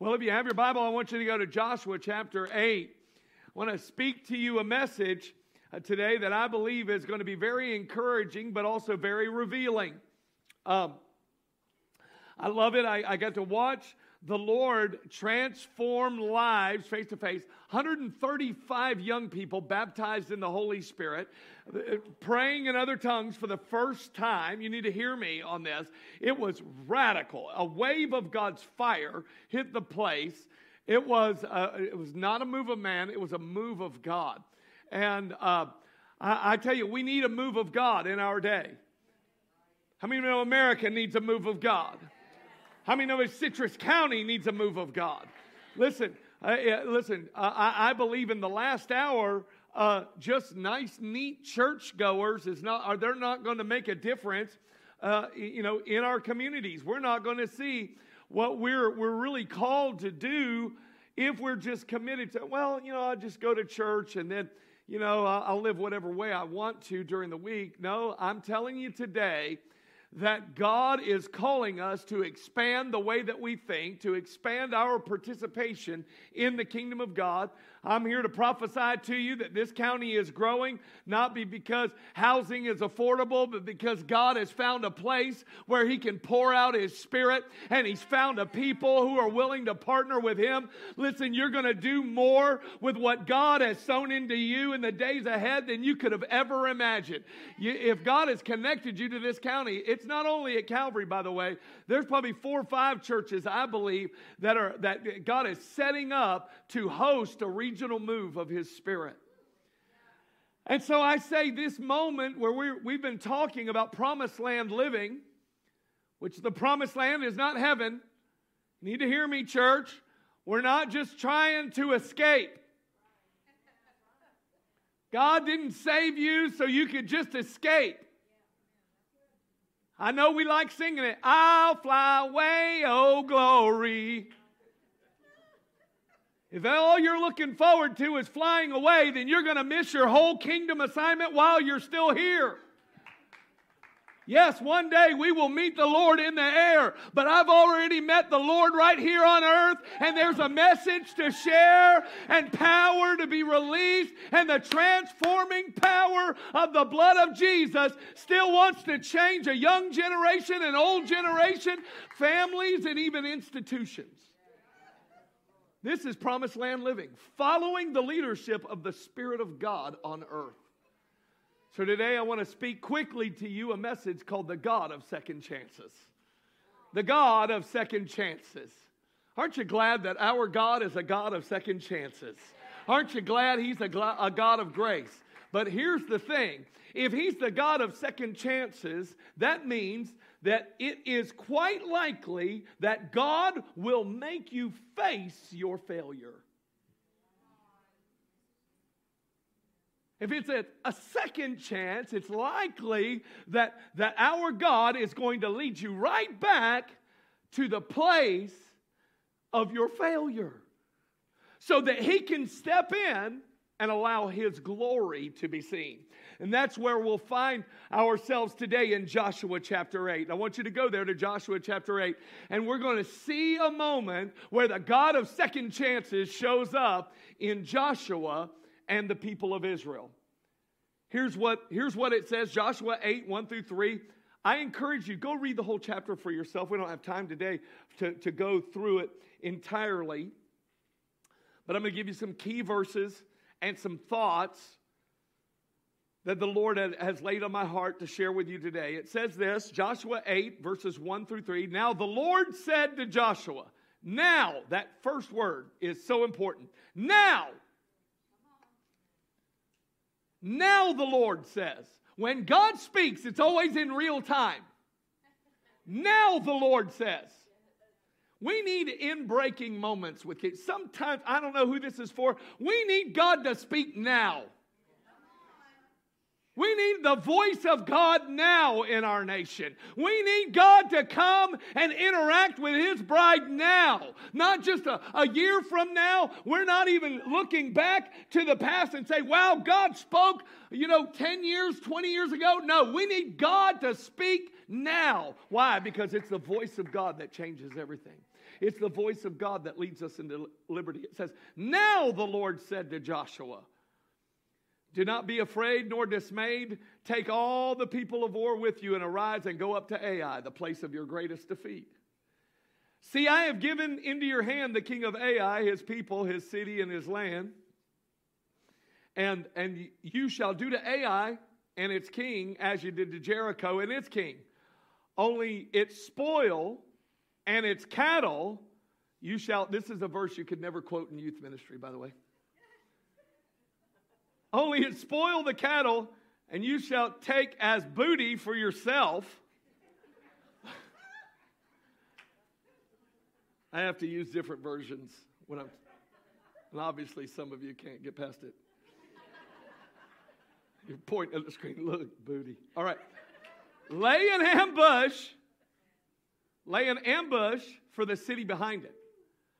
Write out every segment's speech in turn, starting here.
Well, if you have your Bible, I want you to go to Joshua chapter 8. I want to speak to you a message uh, today that I believe is going to be very encouraging, but also very revealing. Um, I love it. I, I got to watch the Lord transform lives face to face. 135 young people baptized in the Holy Spirit, praying in other tongues for the first time. You need to hear me on this. It was radical. A wave of God's fire hit the place. It was, uh, it was not a move of man, it was a move of God. And uh, I, I tell you, we need a move of God in our day. How many know America needs a move of God? How many know Citrus County needs a move of God? Listen, uh, listen. Uh, I, I, believe in the last hour, uh, just nice, neat churchgoers is not. Are they're not going to make a difference? Uh, you know, in our communities, we're not going to see what we're we're really called to do if we're just committed to. Well, you know, I'll just go to church and then you know I'll live whatever way I want to during the week. No, I'm telling you today that God is calling us to expand the way that we think, to expand our participation in the kingdom of God. I'm here to prophesy to you that this county is growing, not be because housing is affordable, but because God has found a place where He can pour out His Spirit and He's found a people who are willing to partner with Him. Listen, you're going to do more with what God has sown into you in the days ahead than you could have ever imagined. If God has connected you to this county, it's not only at Calvary, by the way, there's probably four or five churches, I believe, that are that God is setting up to host a regional move of His Spirit. And so I say this moment where we we've been talking about promised land living, which the promised land is not heaven. You need to hear me, church. We're not just trying to escape. God didn't save you so you could just escape. I know we like singing it. I'll fly away, oh glory. If all you're looking forward to is flying away, then you're going to miss your whole kingdom assignment while you're still here. Yes, one day we will meet the Lord in the air, but I've already met the Lord right here on earth, and there's a message to share and power to be released, and the transforming power of the blood of Jesus still wants to change a young generation, an old generation, families, and even institutions. This is promised land living, following the leadership of the Spirit of God on earth. So today I want to speak quickly to you a message called the God of second chances. The God of second chances. Aren't you glad that our God is a God of second chances? Aren't you glad He's a, a God of grace? But here's the thing if He's the God of second chances, that means that it is quite likely that God will make you face your failure. If it's a, a, second chance, it's likely that, that our God is going to lead you right back to the place of your failure so that He can step in and allow His glory to be seen. And that's where we'll find ourselves today in Joshua chapter 8. I want you to go there to Joshua chapter 8, and we're going to see a moment where the God of second chances shows up in Joshua and the people of Israel. Here's what, here's what it says Joshua 8, 1 through 3. I encourage you, go read the whole chapter for yourself. We don't have time today to, to go through it entirely. But I'm going to give you some key verses and some thoughts that the Lord has laid on my heart to share with you today. It says this Joshua 8, verses 1 through 3. Now the Lord said to Joshua, Now, that first word is so important. Now, now the Lord says. When God speaks, it's always in real time. Now the Lord says. We need in breaking moments with kids. Sometimes, I don't know who this is for, we need God to speak now. We need the voice of God now in our nation. We need God to come and interact with His bride now, not just a, a year from now. We're not even looking back to the past and say, wow, God spoke, you know, 10 years, 20 years ago. No, we need God to speak now. Why? Because it's the voice of God that changes everything. It's the voice of God that leads us into liberty. It says, Now the Lord said to Joshua, Do not be afraid nor dismayed. Take all the people of war with you and arise and go up to Ai, the place of your greatest defeat. See, I have given into your hand the king of Ai, his people, his city, and his land. And, and you shall do to Ai and its king as you did to Jericho and its king. Only its spoil and its cattle you shall. This is a verse you could never quote in youth ministry, by the way. Only it spoil the cattle, and you shall take as booty for yourself. I have to use different versions when I'm, and obviously some of you can't get past it. You point at the screen, look, booty. All right. Lay an ambush, lay an ambush for the city behind it.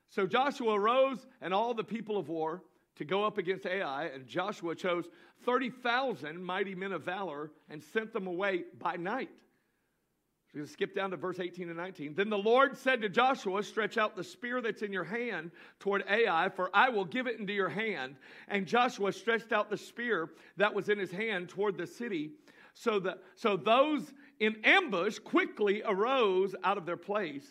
So Joshua arose and all the people of war to go up against Ai, and Joshua chose 30,000 mighty men of valor and sent them away by night. We're going to skip down to verse 18 and 19. Then the Lord said to Joshua, Stretch out the spear that's in your hand toward Ai, for I will give it into your hand. And Joshua stretched out the spear that was in his hand toward the city. So, that, so those in ambush quickly arose out of their place,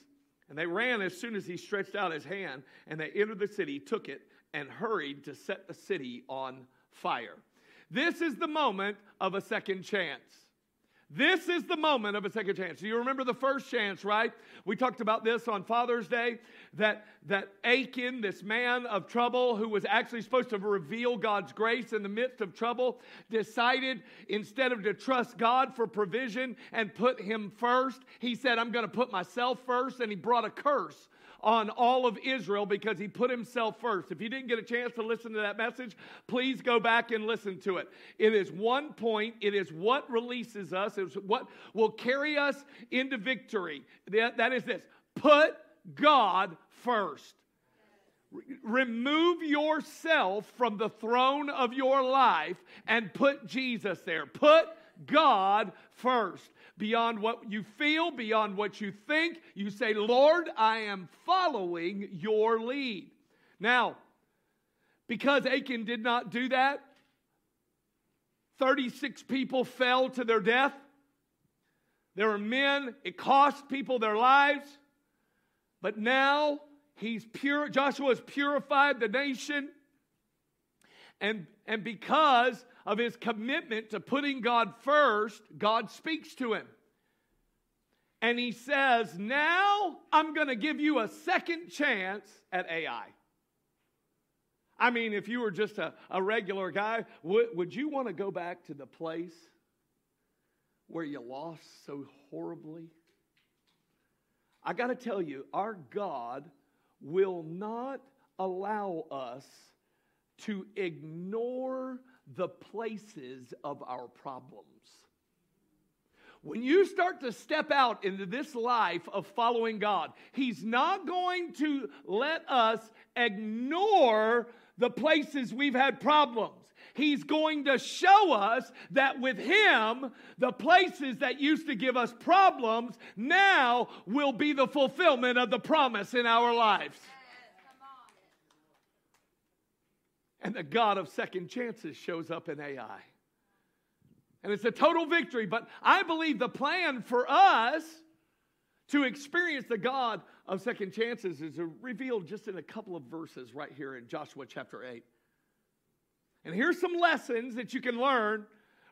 and they ran as soon as he stretched out his hand, and they entered the city, took it, and hurried to set the city on fire. This is the moment of a second chance. This is the moment of a second chance. Do you remember the first chance, right? We talked about this on Father's Day that, that Achan, this man of trouble who was actually supposed to reveal God's grace in the midst of trouble, decided instead of to trust God for provision and put him first, he said, I'm going to put myself first, and he brought a curse on all of Israel because he put himself first. If you didn't get a chance to listen to that message, please go back and listen to it. It is one point, it is what releases us, it's what will carry us into victory. that, that is this put God first. Remove yourself from the throne of your life and put Jesus there. Put God first beyond what you feel, beyond what you think. You say, Lord, I am following your lead. Now, because Achan did not do that, 36 people fell to their death. There were men, it cost people their lives. But now he's pure, Joshua has purified the nation. And, and because of his commitment to putting God first, God speaks to him. And he says, Now I'm going to give you a second chance at Ai. I mean, if you were just a, a regular guy, would, would you want to go back to the place where you lost so horribly? I got to tell you, our God will not allow us to ignore the places of our problems. When you start to step out into this life of following God, He's not going to let us ignore the places we've had problems. He's going to show us that with Him, the places that used to give us problems now will be the fulfillment of the promise in our lives. And the God of second chances shows up in Ai. And it's a total victory. But I believe the plan for us to experience the God of second chances is revealed just in a couple of verses right here in Joshua chapter 8. And here's some lessons that you can learn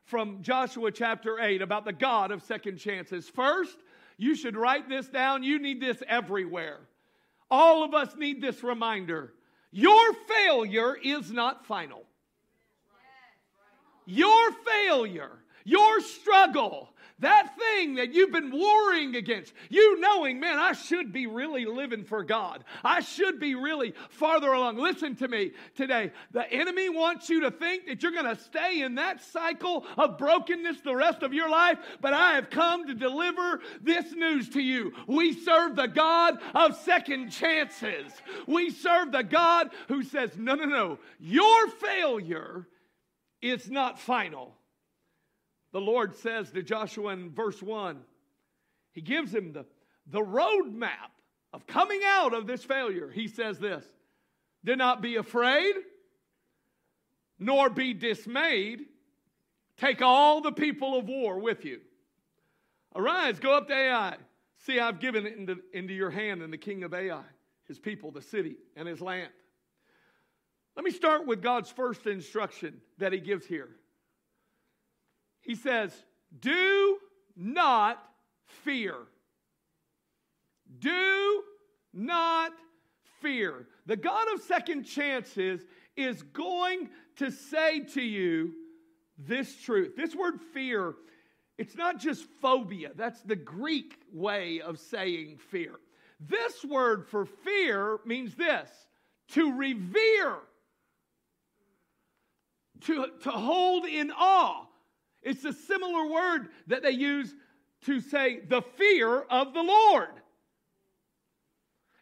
from Joshua chapter 8 about the God of second chances. First, you should write this down. You need this everywhere. All of us need this reminder. Your failure is not final. Your failure, your struggle, that thing that you've been warring against, you knowing, man, I should be really living for God. I should be really farther along. Listen to me today. The enemy wants you to think that you're going to stay in that cycle of brokenness the rest of your life, but I have come to deliver this news to you. We serve the God of second chances. We serve the God who says, no, no, no, your failure is not final. The Lord says to Joshua in verse 1, He gives him the, the roadmap of coming out of this failure, he says this Do not be afraid, nor be dismayed. Take all the people of war with you. Arise, go up to Ai. See, I've given it into, into your hand and the king of Ai, his people, the city, and his land. Let me start with God's first instruction that he gives here. He says, Do not fear. Do not fear. The God of second chances is going to say to you this truth. This word fear, it's not just phobia, that's the Greek way of saying fear. This word for fear means this to revere, to, to hold in awe. It's a similar word that they use to say the fear of the Lord.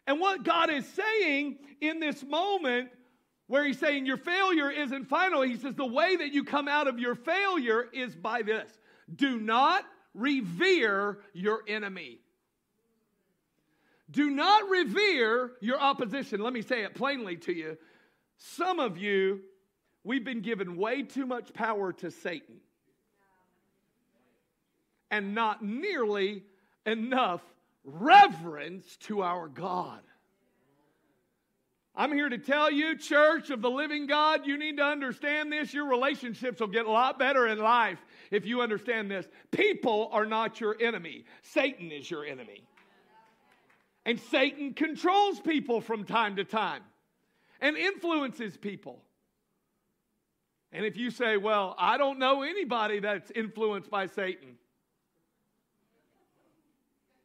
And what God is saying in this moment, where He's saying your failure isn't final, He says the way that you come out of your failure is by this do not revere your enemy. Do not revere your opposition. Let me say it plainly to you. Some of you, we've been given way too much power to Satan and not nearly enough reverence to our God. I'm here to tell you, church of the living God, you need to understand this. Your relationships will get a lot better in life if you understand this. People are not your enemy, Satan is your enemy. And Satan controls people from time to time and influences people. And if you say, Well, I don't know anybody that's influenced by Satan,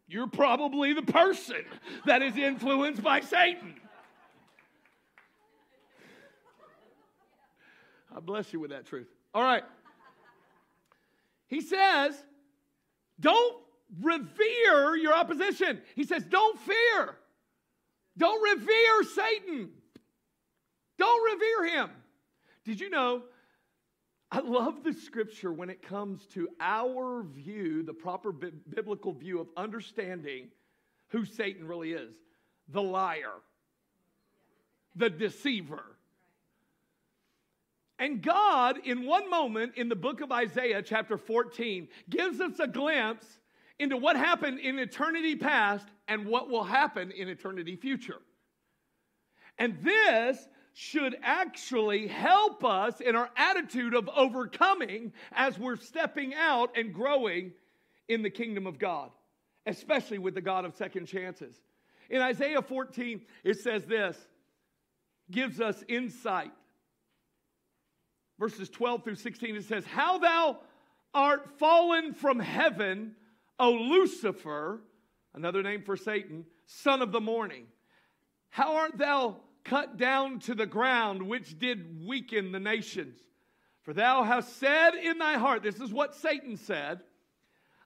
you're probably the person that is influenced by Satan. I bless you with that truth. All right. He says, don't revere your opposition. He says, don't fear. Don't revere Satan. Don't revere him. Did you know I love the scripture when it comes to our view, the proper bi- biblical view of understanding who Satan really is the liar, the deceiver. And God, in one moment in the book of Isaiah, chapter 14, gives us a glimpse into what happened in eternity past and what will happen in eternity future. And this should actually help us in our attitude of overcoming as we're stepping out and growing in the kingdom of God, especially with the God of second chances. In Isaiah 14, it says this gives us insight. Verses 12 through 16, it says, How thou art fallen from heaven, O Lucifer, another name for Satan, son of the morning. How art thou cut down to the ground, which did weaken the nations. For thou hast said in thy heart, this is what Satan said.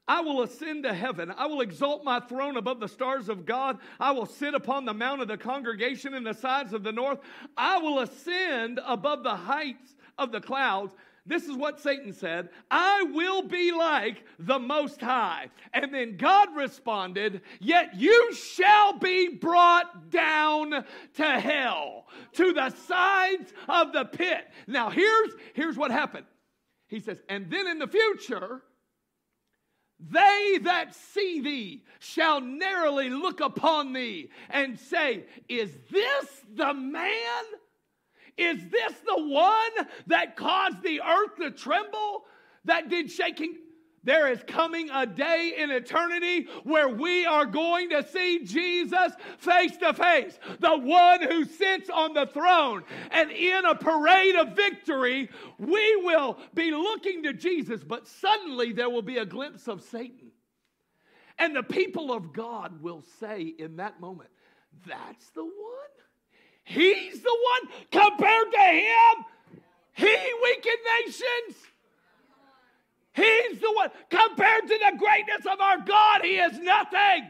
I will ascend to heaven. I will exalt my throne above the stars of God. I will sit upon the mount of the congregation in the sides of the north. I will ascend above the heights of the clouds. This is what Satan said I will be like the Most High. And then God responded, Yet you shall be brought down to hell, to the sides of the pit. Now, here's, here's what happened. He says, And then in the future, they that see thee shall narrowly look upon thee and say, Is this the man? Is this the one that caused the earth to tremble? That did shaking? There is coming a day in eternity where we are going to see Jesus face to face, the one who sits on the throne. And in a parade of victory, we will be looking to Jesus, but suddenly there will be a glimpse of Satan. And the people of God will say in that moment, That's the one. He's the one compared to him. He weakened nations. He's the one compared to the greatness of our God. He is nothing.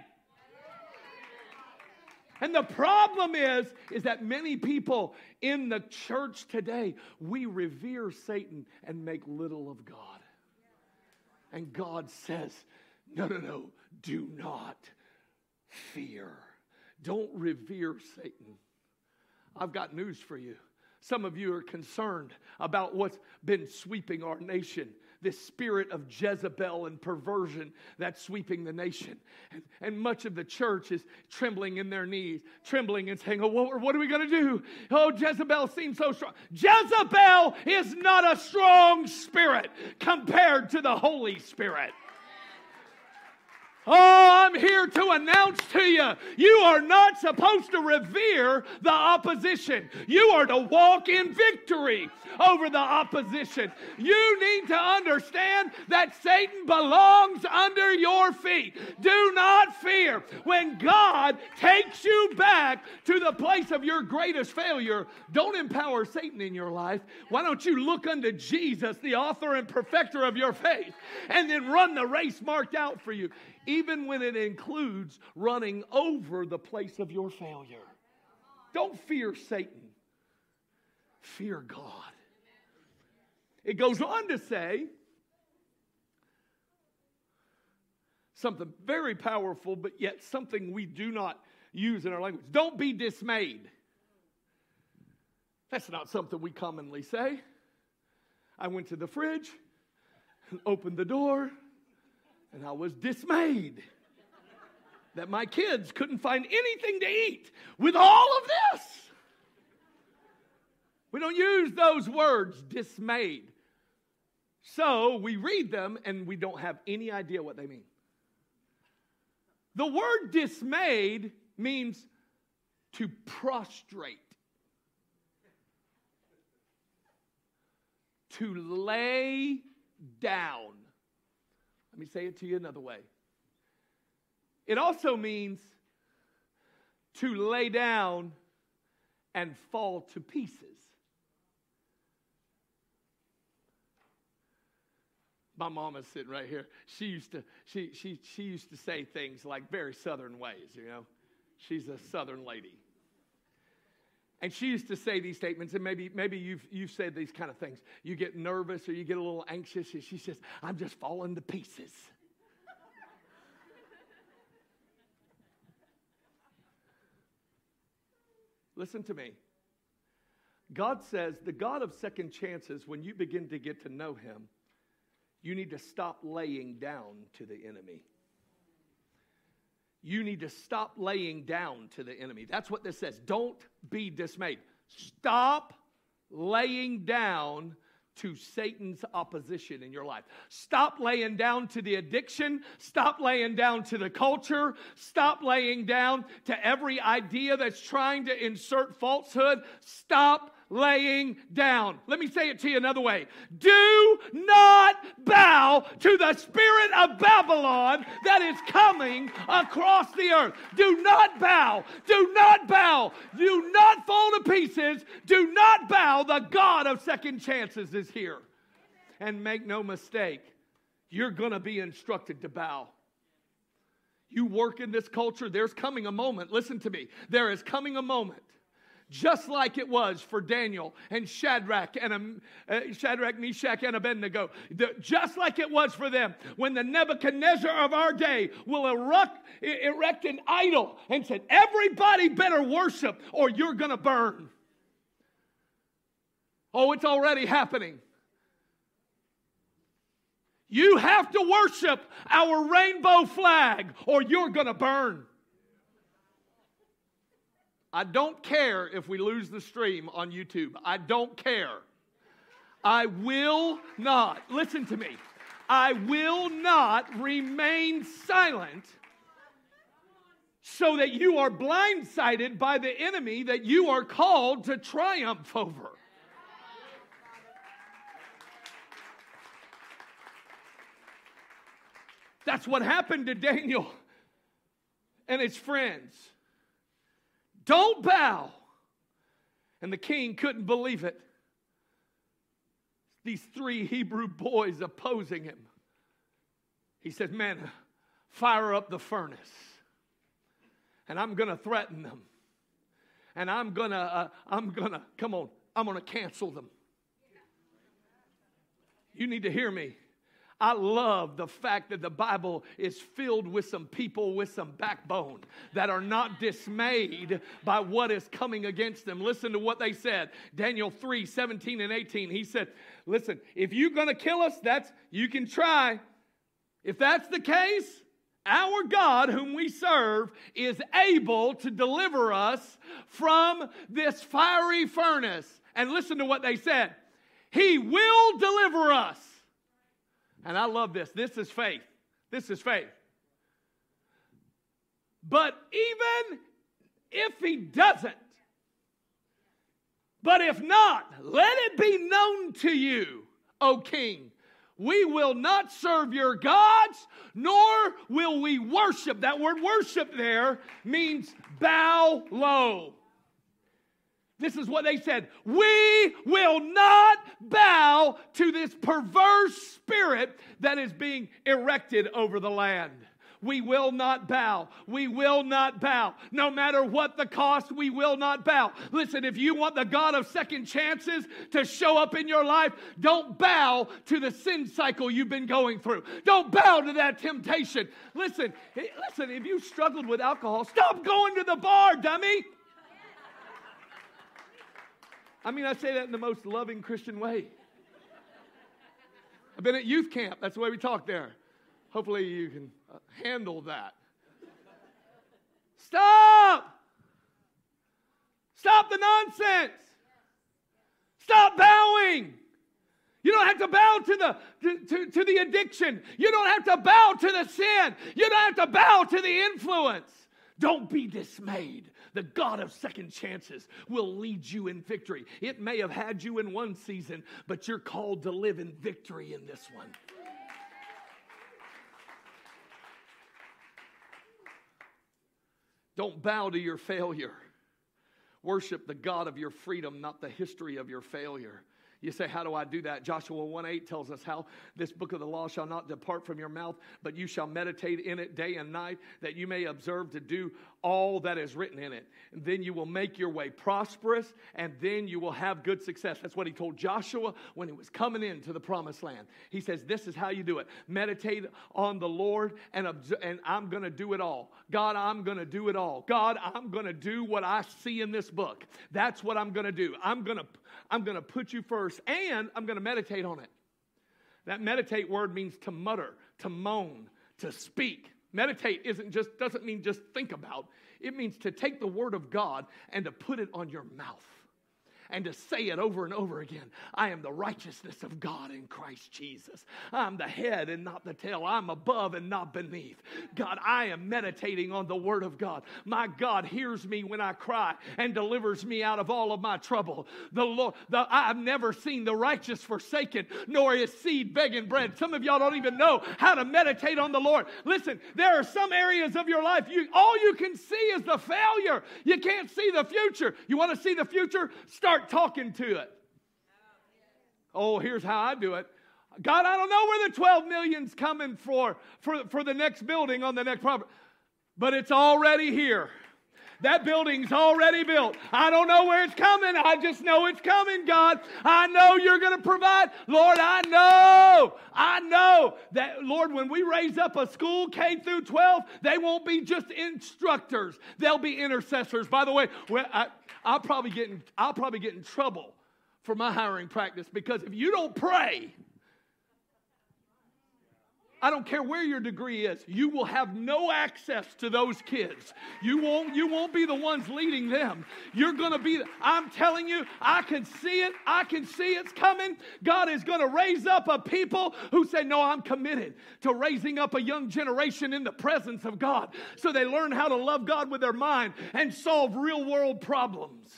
And the problem is, is that many people in the church today, we revere Satan and make little of God. And God says, no, no, no, do not fear. Don't revere Satan. I've got news for you. Some of you are concerned about what's been sweeping our nation this spirit of Jezebel and perversion that's sweeping the nation. And, and much of the church is trembling in their knees, trembling and saying, Oh, what, what are we going to do? Oh, Jezebel seems so strong. Jezebel is not a strong spirit compared to the Holy Spirit. Oh, I'm here to announce to you you are not supposed to revere the opposition. You are to walk in victory over the opposition. You need to understand that Satan belongs under your feet. Do not fear. When God takes you back to the place of your greatest failure, don't empower Satan in your life. Why don't you look unto Jesus, the author and perfecter of your faith, and then run the race marked out for you? Even when it includes running over the place of your failure. Don't fear Satan, fear God. It goes on to say something very powerful, but yet something we do not use in our language. Don't be dismayed. That's not something we commonly say. I went to the fridge and opened the door and I was dismayed that my kids couldn't find anything to eat with all of this. We don't use those words, dismayed. So we read them and we don't have any idea what they mean. The word dismayed means to prostrate, to lay down. Let me say it to you another way. It also means to lay down and fall to pieces. My mama's sitting right here. She used to she she she used to say things like very southern ways, you know. She's a southern lady. And she used to say these statements, and maybe, maybe you've, you've said these kind of things. You get nervous or you get a little anxious, and she says, I'm just falling to pieces. Listen to me. God says, the God of second chances, when you begin to get to know Him, you need to stop laying down to the enemy you need to stop laying down to the enemy. That's what this says. Don't be dismayed. Stop laying down to Satan's opposition in your life. Stop laying down to the addiction. Stop laying down to the culture. Stop laying down to every idea that's trying to insert falsehood. Stop laying down. Let me say it to you another way. Do not bow to the spirit of Babylon that is coming across the earth. Do not bow. Do not bow. Do not fall to pieces. Do not bow. The God of second chances is here. And make no mistake, you're going to be instructed to bow. You work in this culture, there's coming a moment. Listen to me. There is coming a moment just like it was for Daniel and Shadrach and uh, Shadrach, Meshach, and Abednego, the, just like it was for them. When the Nebuchadnezzar of our day will erect, erect an idol and said, "Everybody better worship, or you're going to burn." Oh, it's already happening. You have to worship our rainbow flag, or you're going to burn. I don't care if we lose the stream on YouTube. I don't care. I will not, listen to me, I will not remain silent so that you are blindsided by the enemy that you are called to triumph over. That's what happened to Daniel and his friends. Don't bow. And the king couldn't believe it. These three Hebrew boys opposing him. He said, Man, fire up the furnace. And I'm going to threaten them. And I'm going to, uh, I'm going to, come on, I'm going to cancel them. You need to hear me. I love the fact that the Bible is filled with some people with some backbone that are not dismayed by what is coming against them. Listen to what they said. Daniel 3 17 and 18. He said, Listen, if you're going to kill us, that's you can try. If that's the case, our God, whom we serve, is able to deliver us from this fiery furnace. And listen to what they said He will deliver us. And I love this. This is faith. This is faith. But even if he doesn't, but if not, let it be known to you, O king, we will not serve your gods, nor will we worship. That word worship there means bow low. This is what they said. We will not bow to this perverse spirit that is being erected over the land. We will not bow. We will not bow. No matter what the cost, we will not bow. Listen, if you want the God of second chances to show up in your life, don't bow to the sin cycle you've been going through. Don't bow to that temptation. Listen, listen, if you struggled with alcohol, stop going to the bar, dummy. I mean, I say that in the most loving Christian way. I've been at youth camp. That's the way we talk there. Hopefully, you can uh, handle that. Stop! Stop the nonsense. Stop bowing. You don't have to bow to the, to, to, to, the addiction. You don't have to bow to the sin. You don't have to bow to the influence. Don't be dismayed. The God of second chances will lead you in victory. It may have had you in one season, but you're called to live in victory in this one. Don't bow to your failure. Worship the God of your freedom, not the history of your failure. You say, How do I do that? Joshua 1 8 tells us how this book of the law shall not depart from your mouth, but you shall meditate in it day and night, that you may observe to do all that is written in it. And then you will make your way prosperous, and then you will have good success. That's what he told Joshua when he was coming into the promised land. He says, This is how you do it. Meditate on the Lord, and, and I'm going to do it all. God, I'm going to do it all. God, I'm going to do what I see in this book. That's what I'm going to do. I'm going to I'm going to put you first and I'm going to meditate on it. That meditate word means to mutter, to moan, to speak. Meditate isn't just doesn't mean just think about. It means to take the word of God and to put it on your mouth and to say it over and over again I am the righteousness of God in Christ Jesus. I'm the head and not the tail. I'm above and not beneath. God, I am meditating on the Word of God. My God hears me when I cry and delivers me out of all of my trouble. The Lord, the, I've never seen the righteous forsaken, nor his seed begging bread. Some of y'all don't even know how to meditate on the Lord. Listen, there are some areas of your life you all you can see is the failure. You can't see the future. You want to see the future? Start start talking to it. Oh, here's how I do it. God, I don't know where the 12 million's coming for, for, for the next building on the next property, but it's already here. That building's already built. I don't know where it's coming. I just know it's coming, God. I know you're going to provide. Lord, I know. I know that, Lord, when we raise up a school K through 12, they won't be just instructors, they'll be intercessors. By the way, I, I'll probably get in, I'll probably get in trouble for my hiring practice because if you don't pray, I don't care where your degree is, you will have no access to those kids. You won't, you won't be the ones leading them. You're going to be, I'm telling you, I can see it. I can see it's coming. God is going to raise up a people who say, No, I'm committed to raising up a young generation in the presence of God so they learn how to love God with their mind and solve real world problems.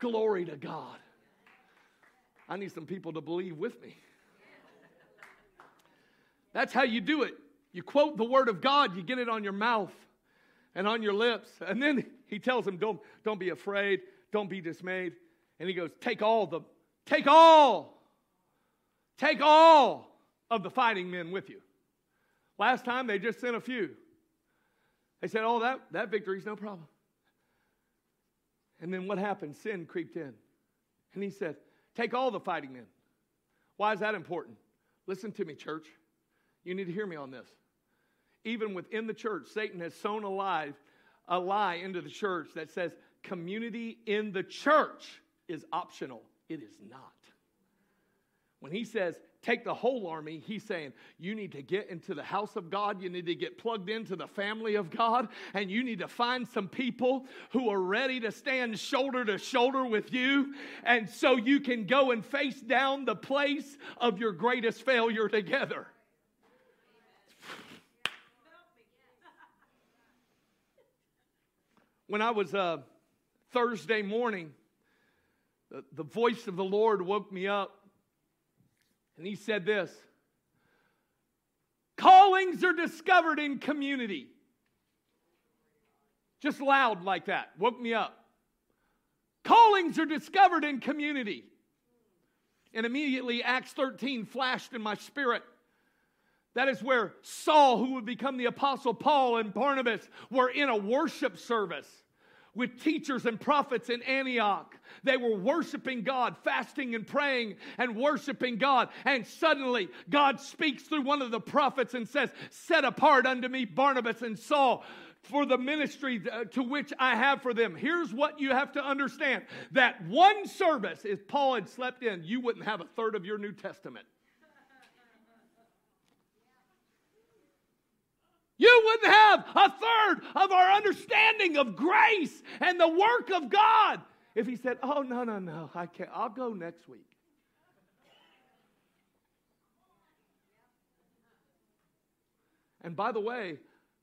Glory to God. I need some people to believe with me. That's how you do it. You quote the word of God, you get it on your mouth and on your lips. And then he tells them, don't, don't be afraid, don't be dismayed. And he goes, Take all the, take all, take all of the fighting men with you. Last time they just sent a few. They said, Oh, that, that victory's no problem. And then what happened? Sin creeped in. And he said, Take all the fighting men. Why is that important? Listen to me, church. You need to hear me on this. Even within the church, Satan has sown a lie, a lie into the church that says community in the church is optional. It is not. When he says take the whole army, he's saying you need to get into the house of God, you need to get plugged into the family of God, and you need to find some people who are ready to stand shoulder to shoulder with you. And so you can go and face down the place of your greatest failure together. When I was uh, Thursday morning, the, the voice of the Lord woke me up and he said this Callings are discovered in community. Just loud like that. Woke me up. Callings are discovered in community. And immediately Acts 13 flashed in my spirit. That is where Saul, who would become the Apostle Paul, and Barnabas were in a worship service with teachers and prophets in Antioch. They were worshiping God, fasting and praying and worshiping God. And suddenly, God speaks through one of the prophets and says, Set apart unto me Barnabas and Saul for the ministry uh, to which I have for them. Here's what you have to understand that one service, if Paul had slept in, you wouldn't have a third of your New Testament. You wouldn't have a third of our understanding of grace and the work of God if He said, Oh, no, no, no, I can't. I'll go next week. And by the way,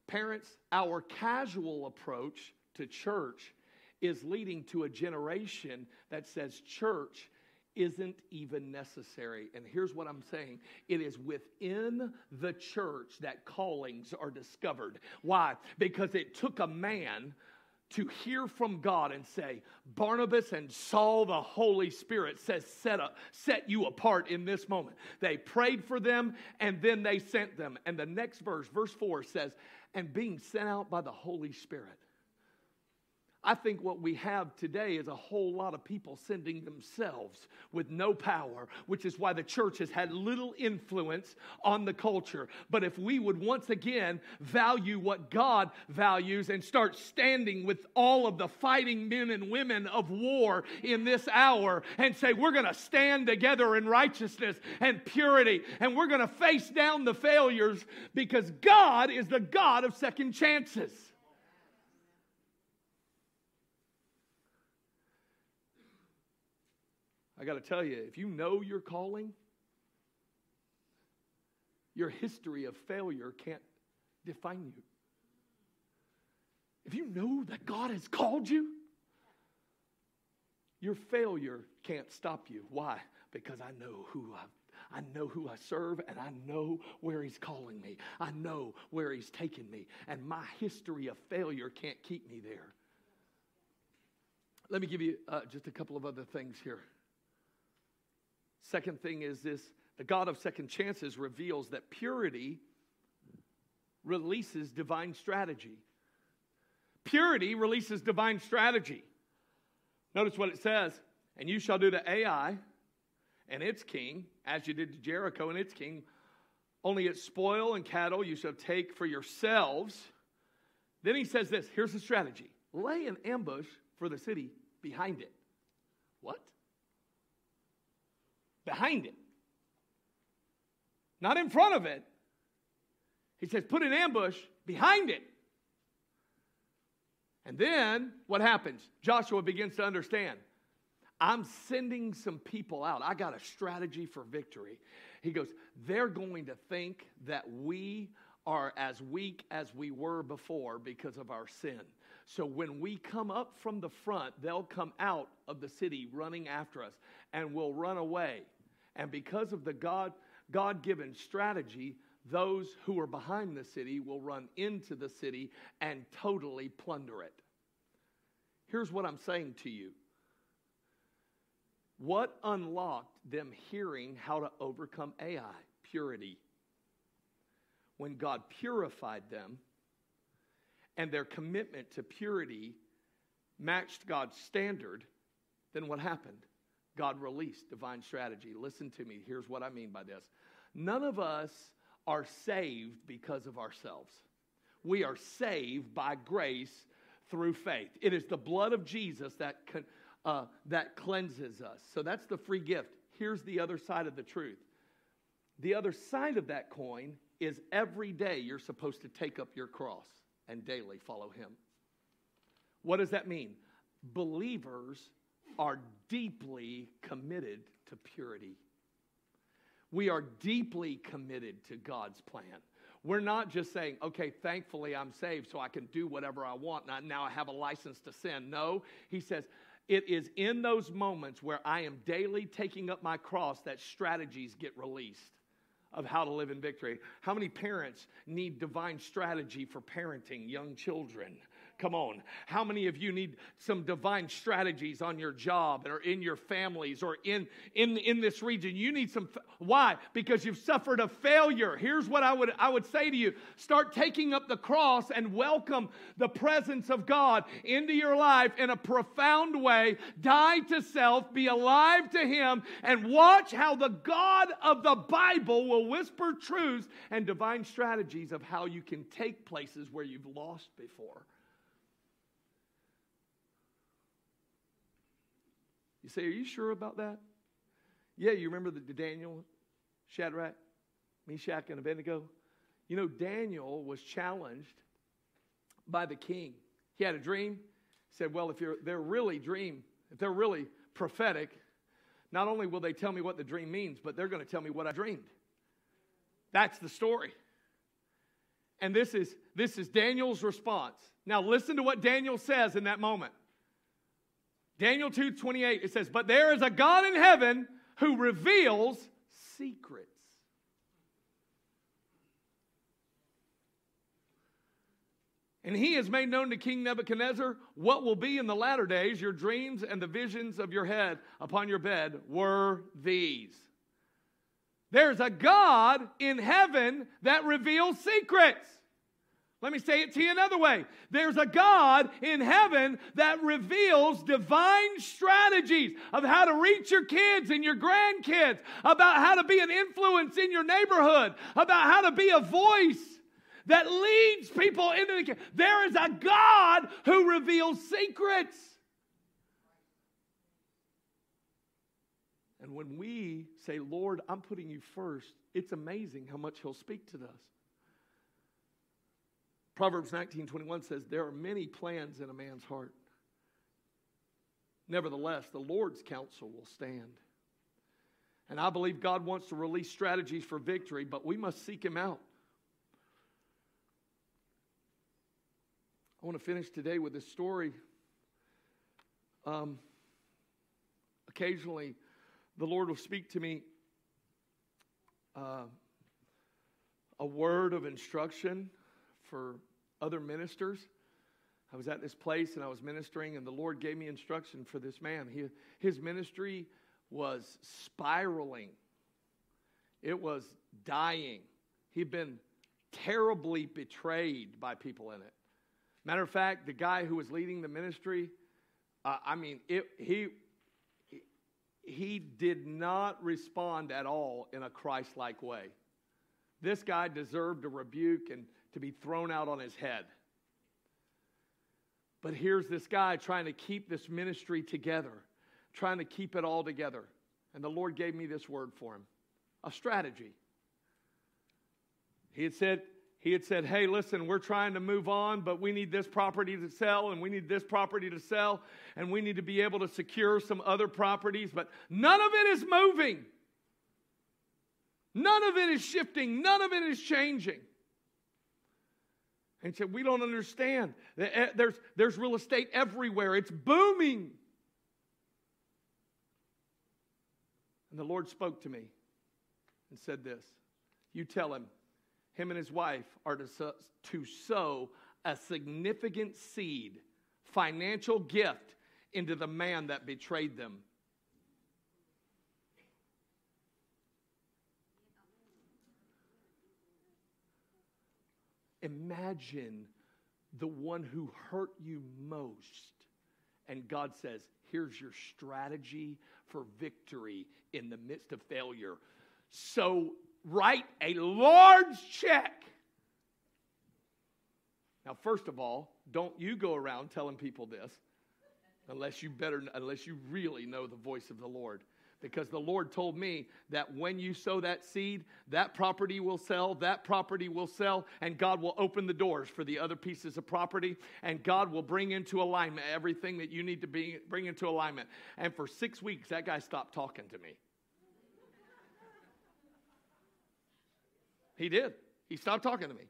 parents, our casual approach to church is leading to a generation that says church isn't even necessary. And here's what I'm saying it is within the church that callings are discovered. Why? Because it took a man to hear from God and say, Barnabas and Saul, the Holy Spirit says, set, up, set you apart in this moment. They prayed for them and then they sent them. And the next verse, verse 4 says, and being sent out by the Holy Spirit. I think what we have today is a whole lot of people sending themselves with no power, which is why the church has had little influence on the culture. But if we would once again value what God values and start standing with all of the fighting men and women of war in this hour and say, we're going to stand together in righteousness and purity, and we're going to face down the failures because God is the God of second chances. I got to tell you, if you know your calling, your history of failure can't define you. If you know that God has called you, your failure can't stop you. Why? Because I know who I I know who I serve and I know where he's calling me. I know where he's taking me. And my history of failure can't keep me there. Let me give you uh, just a couple of other things here. Second thing is this the God of second chances reveals that purity releases divine strategy. Purity releases divine strategy. Notice what it says, and you shall do to Ai and its king, as you did to Jericho and its king, only its spoil and cattle you shall take for yourselves. Then he says this here's the strategy lay an ambush for the city behind it. What? Behind it, not in front of it. He says, put an ambush behind it. And then what happens? Joshua begins to understand. I'm sending some people out. I got a strategy for victory. He goes, they're going to think that we are as weak as we were before because of our sin. So when we come up from the front, they'll come out of the city running after us and we'll run away. And because of the God God given strategy, those who are behind the city will run into the city and totally plunder it. Here's what I'm saying to you. What unlocked them hearing how to overcome Ai? Purity. When God purified them and their commitment to purity matched God's standard, then what happened? God released divine strategy. Listen to me. Here's what I mean by this None of us are saved because of ourselves. We are saved by grace through faith. It is the blood of Jesus that, uh, that cleanses us. So that's the free gift. Here's the other side of the truth. The other side of that coin is every day you're supposed to take up your cross and daily follow him. What does that mean? Believers are deeply committed to purity. We are deeply committed to God's plan. We're not just saying, okay, thankfully I'm saved so I can do whatever I want. Now, now I have a license to sin. No, he says, it is in those moments where I am daily taking up my cross that strategies get released of how to live in victory. How many parents need divine strategy for parenting young children? Come on. How many of you need some divine strategies on your job or in your families or in, in, in this region? You need some. Why? Because you've suffered a failure. Here's what I would, I would say to you start taking up the cross and welcome the presence of God into your life in a profound way. Die to self, be alive to Him, and watch how the God of the Bible will whisper truths and divine strategies of how you can take places where you've lost before. You say, Are you sure about that? Yeah, you remember the, the Daniel, Shadrach, Meshach, and Abednego? You know, Daniel was challenged by the king. He had a dream. He said, Well, if they're really dream, if they're really prophetic, not only will they tell me what the dream means, but they're going to tell me what I dreamed. That's the story. And this is, this is Daniel's response. Now, listen to what Daniel says in that moment. Daniel 2 28, it says, But there is a God in heaven who reveals secrets. And he has made known to King Nebuchadnezzar what will be in the latter days. Your dreams and the visions of your head upon your bed were these. There's a God in heaven that reveals secrets. Let me say it to you another way. There's a God in heaven that reveals divine strategies of how to reach your kids and your grandkids, about how to be an influence in your neighborhood, about how to be a voice that leads people into the. There is a God who reveals secrets. And when we say, Lord, I'm putting you first, it's amazing how much He'll speak to us. Proverbs 19 21 says, There are many plans in a man's heart. Nevertheless, the Lord's counsel will stand. And I believe God wants to release strategies for victory, but we must seek Him out. I want to finish today with this story. Um, occasionally, the Lord will speak to me uh, a word of instruction for other ministers. I was at this place and I was ministering, and the Lord gave me instruction for this man. He, his ministry was spiraling, it was dying. He'd been terribly betrayed by people in it. Matter of fact, the guy who was leading the ministry, uh, I mean, it, he, he did not respond at all in a Christ like way. This guy deserved a rebuke and to be thrown out on his head. But here's this guy trying to keep this ministry together, trying to keep it all together. And the Lord gave me this word for him a strategy. He had said, he had said, Hey, listen, we're trying to move on, but we need this property to sell, and we need this property to sell, and we need to be able to secure some other properties, but none of it is moving. None of it is shifting. None of it is changing. And said, We don't understand. Eh, there's, there's real estate everywhere, it's booming. And the Lord spoke to me and said this You tell him, him and his wife are to sow, to sow a significant seed, financial gift into the man that betrayed them. Imagine the one who hurt you most. And God says, Here's your strategy for victory in the midst of failure. So write a large check. Now, first of all, don't you go around telling people this unless you better unless you really know the voice of the Lord because the Lord told me that when you sow that seed, that property will sell, that property will sell, and God will open the doors for the other pieces of property, and God will bring into alignment everything that you need to be, bring into alignment. And for six weeks, that guy stopped talking to me. He did. He stopped talking to me.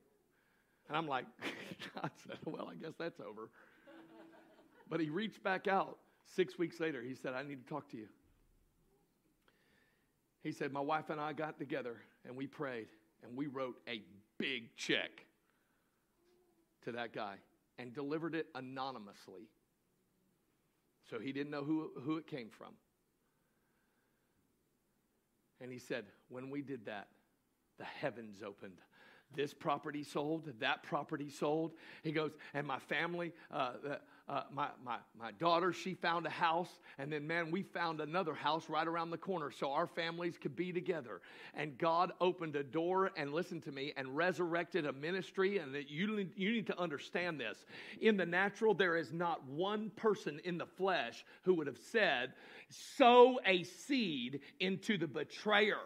And I'm like, said, well, I guess that's over. But he reached back out six weeks later. He said, I need to talk to you. He said, My wife and I got together and we prayed and we wrote a big check to that guy and delivered it anonymously. So he didn't know who, who it came from. And he said, When we did that, the heavens opened this property sold, that property sold. He goes, and my family, uh, uh, my, my, my daughter, she found a house. And then, man, we found another house right around the corner so our families could be together. And God opened a door and listen to me and resurrected a ministry. And that you, you need to understand this. In the natural, there is not one person in the flesh who would have said, sow a seed into the betrayer.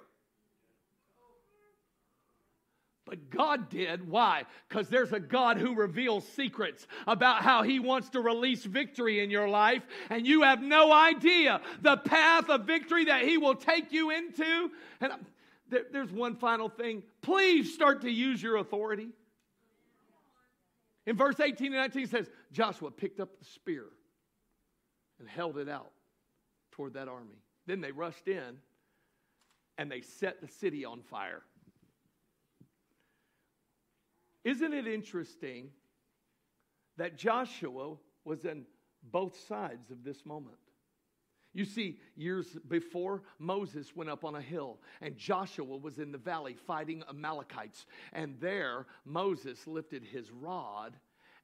But God did. Why? Because there's a God who reveals secrets about how He wants to release victory in your life, and you have no idea the path of victory that He will take you into. And there's one final thing. Please start to use your authority. In verse 18 and 19 it says, Joshua picked up the spear and held it out toward that army. Then they rushed in and they set the city on fire. Isn't it interesting that Joshua was in both sides of this moment? You see, years before, Moses went up on a hill, and Joshua was in the valley fighting Amalekites. And there, Moses lifted his rod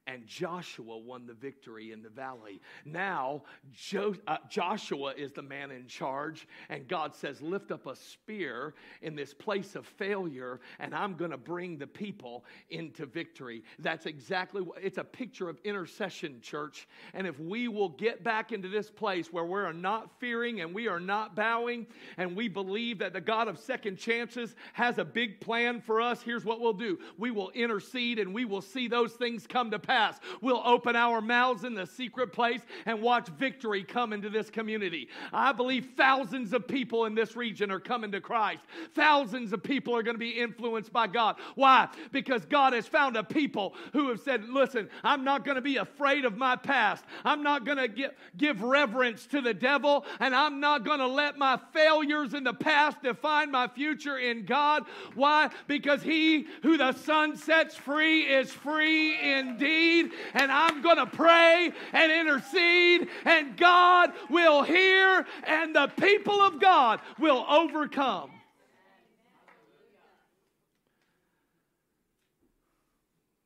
and Joshua won the victory in the valley. Now, jo- uh, Joshua is the man in charge, and God says, Lift up a spear in this place of failure, and I'm going to bring the people into victory. That's exactly what it's a picture of intercession, church. And if we will get back into this place where we're not fearing and we are not bowing, and we believe that the God of second chances has a big plan for us, here's what we'll do we will intercede and we will see those things come to pass We'll open our mouths in the secret place and watch victory come into this community. I believe thousands of people in this region are coming to Christ. Thousands of people are going to be influenced by God. Why? Because God has found a people who have said, Listen, I'm not going to be afraid of my past. I'm not going to give, give reverence to the devil, and I'm not going to let my failures in the past define my future in God. Why? Because he who the Son sets free is free indeed and I'm going to pray and intercede, and God will hear, and the people of God will overcome.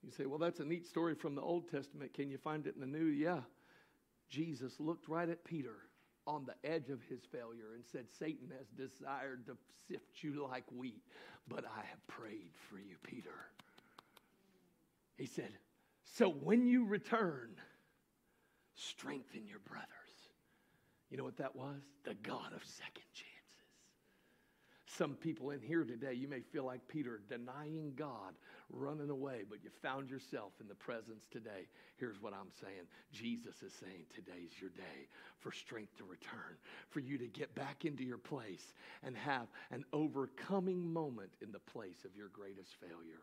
You say, well, that's a neat story from the Old Testament. Can you find it in the New? Yeah. Jesus looked right at Peter on the edge of his failure and said, Satan has desired to sift you like wheat, but I have prayed for you, Peter. He said, so when you return, strengthen your brothers. You know what that was? The God of second chances. Some people in here today, you may feel like Peter, denying God, running away, but you found yourself in the presence today. Here's what I'm saying Jesus is saying today's your day for strength to return, for you to get back into your place and have an overcoming moment in the place of your greatest failure.